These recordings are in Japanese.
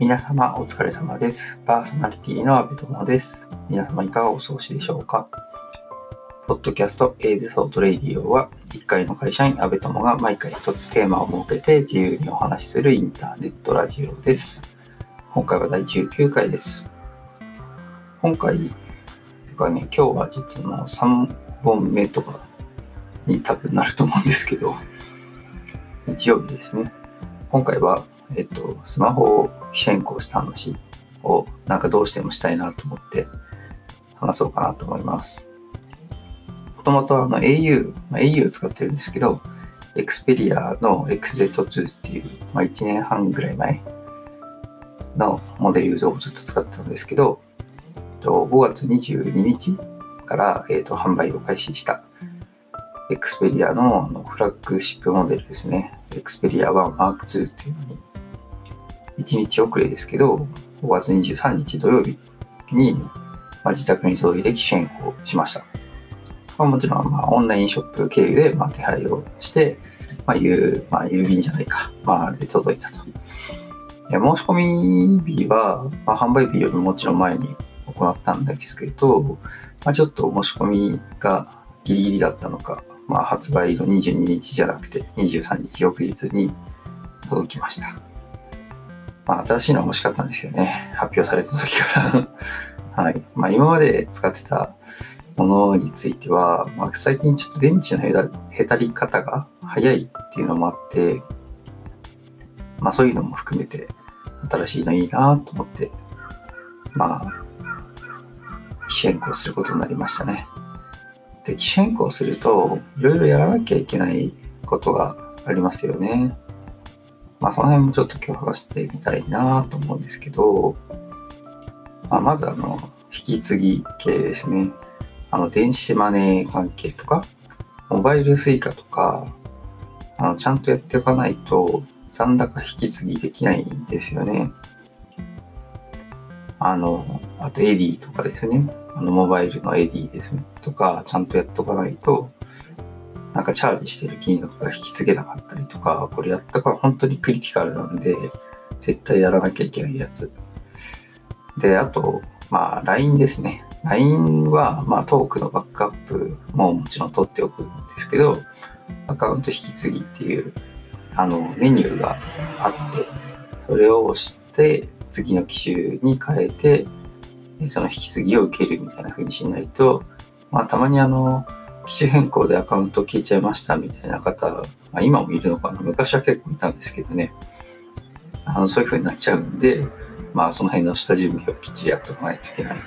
皆様お疲れ様です。パーソナリティの阿部友です。皆様いかがお過ごしでしょうか？ポッドキャスト A ゼソートレイディオは一介の会社員阿部友が毎回一つテーマを設けて自由にお話しするインターネットラジオです。今回は第19回です。今回、てかね、今日は実の3本目とかに多分なると思うんですけど、日曜日ですね。今回は、えっと、スマホを変更した話をなんかどうしてもしたいなと思って話そうかなと思います。もともとあの au、まあ、au を使ってるんですけど、Xperia の XZ2 っていう、まあ、1年半ぐらい前のモデルをずっと使ってたんですけど、5月22日から、えー、と販売を開始したエクスペリアのフラッグシップモデルですね。エクスペリア1 Mark II っていうのに、1日遅れですけど、5月23日土曜日に、まあ、自宅に届いて機種変更しました。まあ、もちろん、まあ、オンラインショップ経由で、まあ、手配をして、まあ、郵まあ、郵便じゃないか。まあ、あれで届いたと。で申し込み日は、まあ、販売日よりもちろん前に行ったんですけど、まあ、ちょっと申し込みがギリギリだったのか、まあ、発売の22日じゃなくて23日翌日に届きました。まあ、新しいのは欲しかったんですよね。発表された時から。はい。まあ、今まで使ってたものについては、まあ、最近ちょっと電池のへたへたり方が早いっていうのもあって、まあ、そういうのも含めて新しいのいいなと思って、まあ、機種変更することになりましたね。で、機種変更すると、いろいろやらなきゃいけないことがありますよね。まあ、その辺もちょっと今日話してみたいなと思うんですけど、まあ、まずあの、引き継ぎ系ですね。あの、電子マネー関係とか、モバイルスイカとか、あの、ちゃんとやっておかないと、残高引き継ぎできないんですよね。あの、あとエディとかですね。あの、モバイルのエディですね。とか、ちゃんとやっておかないと、なんかチャージしてる金額が引き継げなかったりとか、これやったから本当にクリティカルなんで、絶対やらなきゃいけないやつ。で、あと、まあ、LINE ですね。LINE は、まあ、トークのバックアップももちろん取っておくんですけど、アカウント引き継ぎっていう、あの、メニューがあって、それを押して、次の機種に変えて、その引き継ぎを受けるみたいな風にしないと、まあ、たまにあの、機種変更でアカウント消えちゃいましたみたいな方、まあ、今もいるのかな昔は結構いたんですけどね。あの、そういう風になっちゃうんで、まあ、その辺の下準備をきっちりやっておかないといけない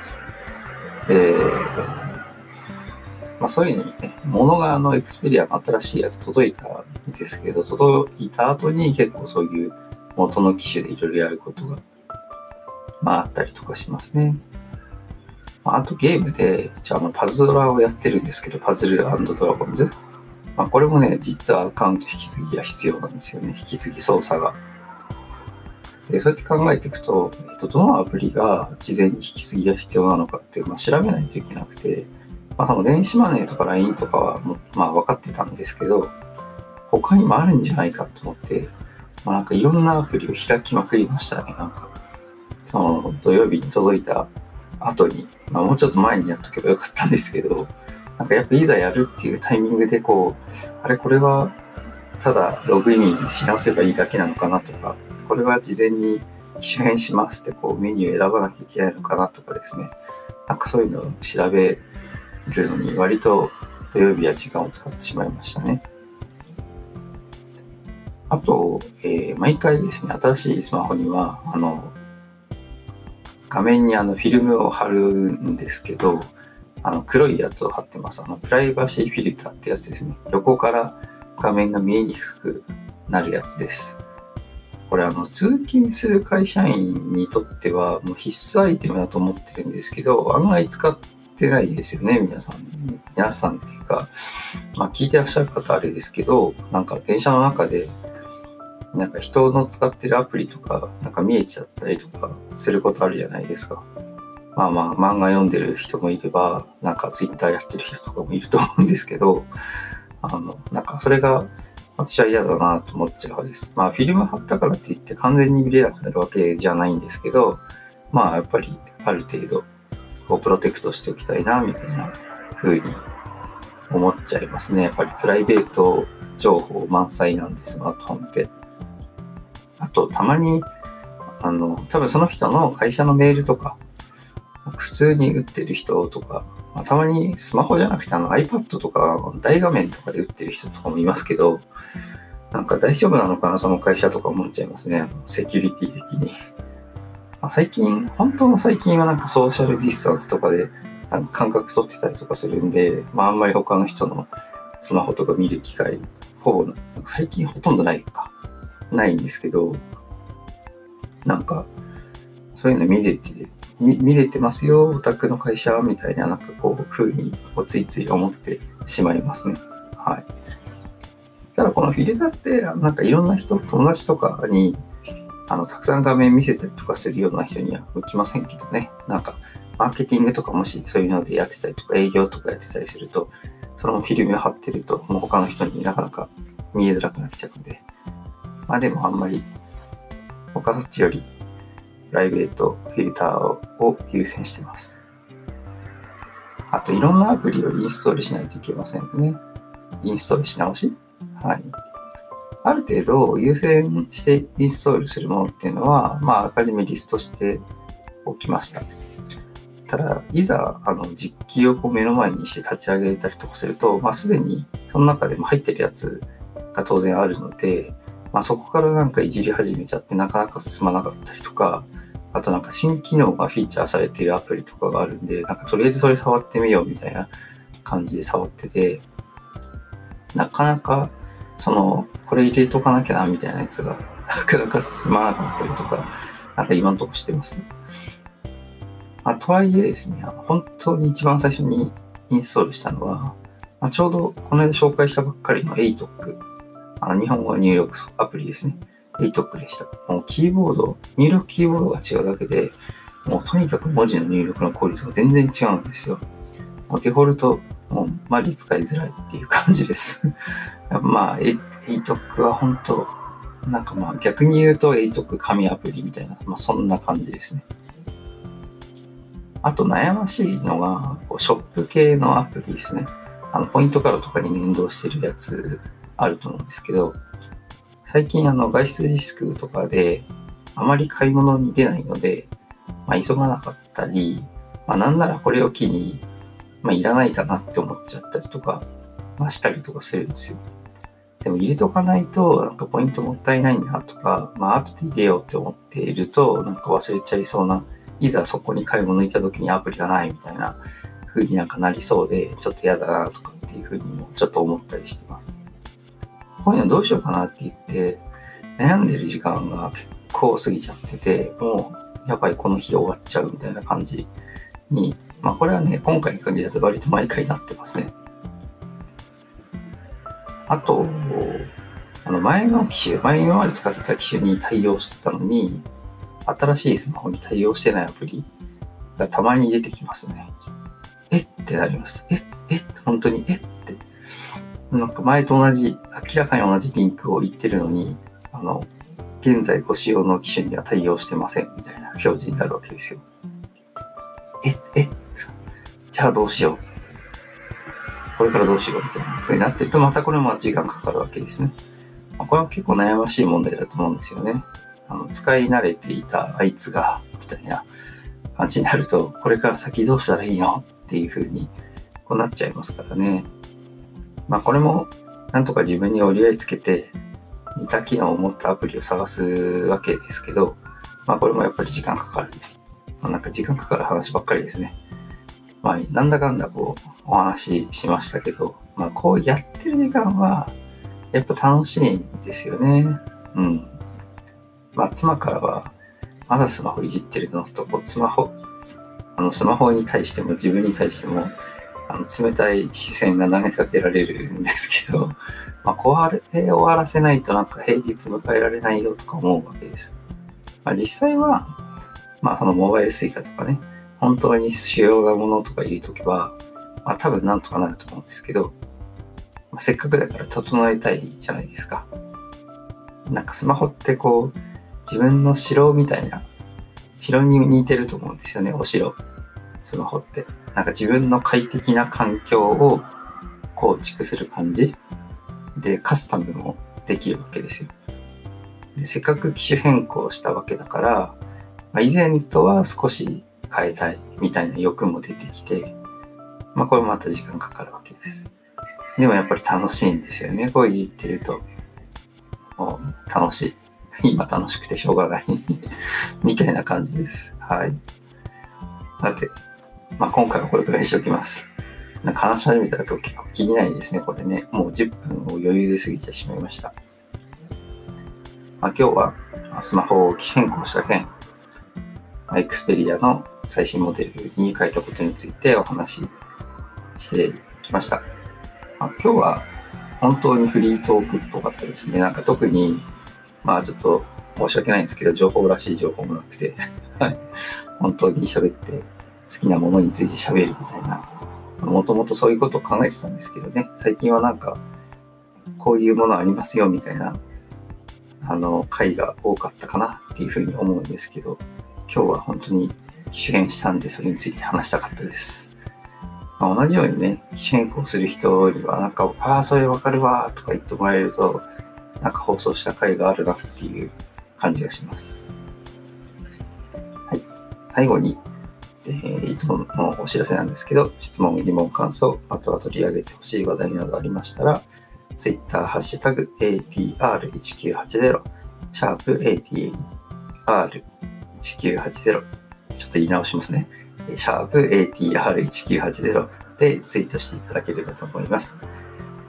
と。で、まあ、そういうのにね、物があの、エクスペリアの新しいやつ届いたんですけど、届いた後に結構そういう元の機種でいろいろやることが、まあ、あったりとかしますね。あとゲームで、じゃあのパズドラをやってるんですけど、パズルドラゴンズ。まあ、これもね、実はアカウント引き継ぎが必要なんですよね。引き継ぎ操作が。で、そうやって考えていくと、えっと、どのアプリが事前に引き継ぎが必要なのかって、まあ、調べないといけなくて、まあ、その電子マネーとか LINE とかは、まあ、分かってたんですけど、他にもあるんじゃないかと思って、まあ、なんかいろんなアプリを開きまくりましたね。なんか、その土曜日に届いた後に、まあ、もうちょっと前にやっとけばよかったんですけど、なんかやっぱいざやるっていうタイミングでこう、あれこれはただログインし直せばいいだけなのかなとか、これは事前に機種変しますってこうメニュー選ばなきゃいけないのかなとかですね、なんかそういうのを調べるのに割と土曜日は時間を使ってしまいましたね。あと、えー、毎回ですね、新しいスマホには、あの、画面にあのフィルムを貼るんですけど、あの黒いやつを貼ってます。あのプライバシーフィルターってやつですね。横から画面が見えにくくなるやつです。これあの通勤する会社員にとってはもう必須アイテムだと思ってるんですけど、案外使ってないですよね、皆さん。皆さんっていうか、まあ聞いてらっしゃる方あれですけど、なんか電車の中でなんか人の使ってるアプリとか、なんか見えちゃったりとかすることあるじゃないですか。まあまあ、漫画読んでる人もいれば、なんかツイッターやってる人とかもいると思うんですけど、あの、なんかそれが私は嫌だなと思っちゃう派です。まあ、フィルム貼ったからって言って完全に見れなくなるわけじゃないんですけど、まあ、やっぱりある程度、こう、プロテクトしておきたいな、みたいな風に思っちゃいますね。やっぱりプライベート情報満載なんで、スマートフォンって。あと、たまに、あの、多分その人の会社のメールとか、普通に打ってる人とか、まあ、たまにスマホじゃなくてあの iPad とか大画面とかで打ってる人とかもいますけど、なんか大丈夫なのかな、その会社とか思っちゃいますね。セキュリティ的に。まあ、最近、本当の最近はなんかソーシャルディスタンスとかでなんか感覚取ってたりとかするんで、まああんまり他の人のスマホとか見る機会、ほぼ、最近ほとんどないか。ないんですけど、なんか、そういうの見れて、見れてますよ、オタクの会社みたいな、なんかこう、風にこうついつい思ってしまいますね。はい。ただこのフィルターって、なんかいろんな人、友達とかに、あの、たくさん画面見せたりとかするような人には向きませんけどね。なんか、マーケティングとかもしそういうのでやってたりとか、営業とかやってたりすると、そのフィルムを貼ってると、もう他の人になかなか見えづらくなっちゃうんで。まあでもあんまり、他そっちよりプライベートフィルターを優先してます。あと、いろんなアプリをインストールしないといけませんね。インストールし直し？はい。ある程度優先してインストールするものっていうのは、まあ、あらかじめリストしておきました。ただ、いざ、あの、実機をこう目の前にして立ち上げたりとかすると、まあ、すでにその中でも入ってるやつが当然あるので、まあ、そこからなんかいじり始めちゃってなかなか進まなかったりとか、あとなんか新機能がフィーチャーされているアプリとかがあるんで、なんかとりあえずそれ触ってみようみたいな感じで触ってて、なかなかその、これ入れとかなきゃなみたいなやつが なかなか進まなかったりとか、なんか今のとこしてますね。まあ、とはいえですね、本当に一番最初にインストールしたのは、まあ、ちょうどこの間紹介したばっかりの ATOC、あの日本語入力アプリですね。ATOC でした。もうキーボード、入力キーボードが違うだけで、もうとにかく文字の入力の効率が全然違うんですよ。もうデフォルト、もうマジ使いづらいっていう感じです。まあ、ATOC は本当、なんかまあ逆に言うと ATOC 紙アプリみたいな、まあそんな感じですね。あと悩ましいのが、ショップ系のアプリですね。あの、ポイントカードとかに連動してるやつあると思うんですけど、最近あの外出リスクとかであまり買い物に出ないので、まあ、急がなかったり、まあ、なんならこれを機に、まあ、いらないかなって思っちゃったりとか、まあ、したりとかするんですよ。でも入れとかないと、なんかポイントもったいないなとか、まあ後で入れようって思っていると、なんか忘れちゃいそうな、いざそこに買い物行った時にアプリがないみたいな風になんかなりそうで、ちょっと嫌だなとかっていう風にもちょっと思ったりしてます。こういうのどうしようかなって言って、悩んでる時間が結構過ぎちゃってて、もう、やばい、この日終わっちゃうみたいな感じに、まあこれはね、今回に限らず割と毎回なってますね。あと、あの前の機種、前今まで使ってた機種に対応してたのに、新しいスマホに対応してないアプリがたまに出てきますね。えってなります。え、え、本当に、えなんか前と同じ、明らかに同じリンクを言ってるのに、あの、現在ご使用の機種には対応してませんみたいな表示になるわけですよ。え、え、じゃあどうしよう。これからどうしようみたいな風になってると、またこれも時間かかるわけですね。これは結構悩ましい問題だと思うんですよね。あの使い慣れていたあいつが、みたいな感じになると、これから先どうしたらいいのっていう風にこうなっちゃいますからね。まあこれもなんとか自分に折り合いつけて似た機能を持ったアプリを探すわけですけど、まあこれもやっぱり時間かかる。まあ、なんか時間かかる話ばっかりですね。まあなんだかんだこうお話ししましたけど、まあこうやってる時間はやっぱ楽しいんですよね。うん。まあ妻からはまだスマホいじってるのと、こうスマホ、あのスマホに対しても自分に対してもあの冷たい視線が投げかけられるんですけど、まあ、壊れ終わらせないとなんか平日迎えられないよとか思うわけです。まあ、実際は、まあそのモバイル suica とかね、本当に主要なものとか入れとけば、まあ多分なんとかなると思うんですけど、せっかくだから整えたいじゃないですか。なんかスマホってこう、自分の城みたいな、城に似てると思うんですよね、お城。スマホって。なんか自分の快適な環境を構築する感じ？で、カスタムもできるわけですよ。でせっかく機種変更したわけだから、まあ、以前とは少し変えたいみたいな欲も出てきて、まあこれもまた時間かかるわけです。でもやっぱり楽しいんですよね。こういじってると。もう楽しい。今楽しくてしょうがないみたいな感じです。はい。さて、まあ今回はこれくらいにしておきます。なんか話し始めたら結構気にないですね、これね。もう10分を余裕で過ぎてしまいました。まあ、今日はスマホを機変更した件、エクスペリアの最新モデルに変えたことについてお話ししてきました。まあ、今日は本当にフリートークっぽかったですね。なんか特に、まあちょっと申し訳ないんですけど、情報らしい情報もなくて、本当に喋って好きなものについて喋るみたいなもともとそういうことを考えてたんですけどね、最近はなんか、こういうものありますよみたいな、あの、回が多かったかなっていうふうに思うんですけど、今日は本当に機種変したんで、それについて話したかったです。まあ、同じようにね、機種変更する人には、なんか、ああ、それわかるわとか言ってもらえると、なんか放送した回があるなっていう感じがします。はい。最後に、えー、いつものお知らせなんですけど、質問、疑問、感想、あとは取り上げてほしい話題などありましたら、Twitter、ハッシュタグ、ATR1980、シャープ ATR1980、ちょっと言い直しますね。シャープ ATR1980 でツイートしていただければと思います。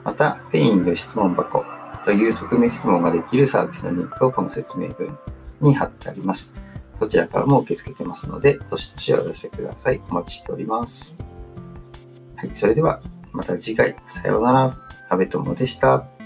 また、ペイング質問箱という匿名質問ができるサービスのリンクをこの説明文に貼ってあります。そちらからも受け付けてますので、どしどしお寄せください。お待ちしております。はい、それではまた次回。さようなら。阿部友でした。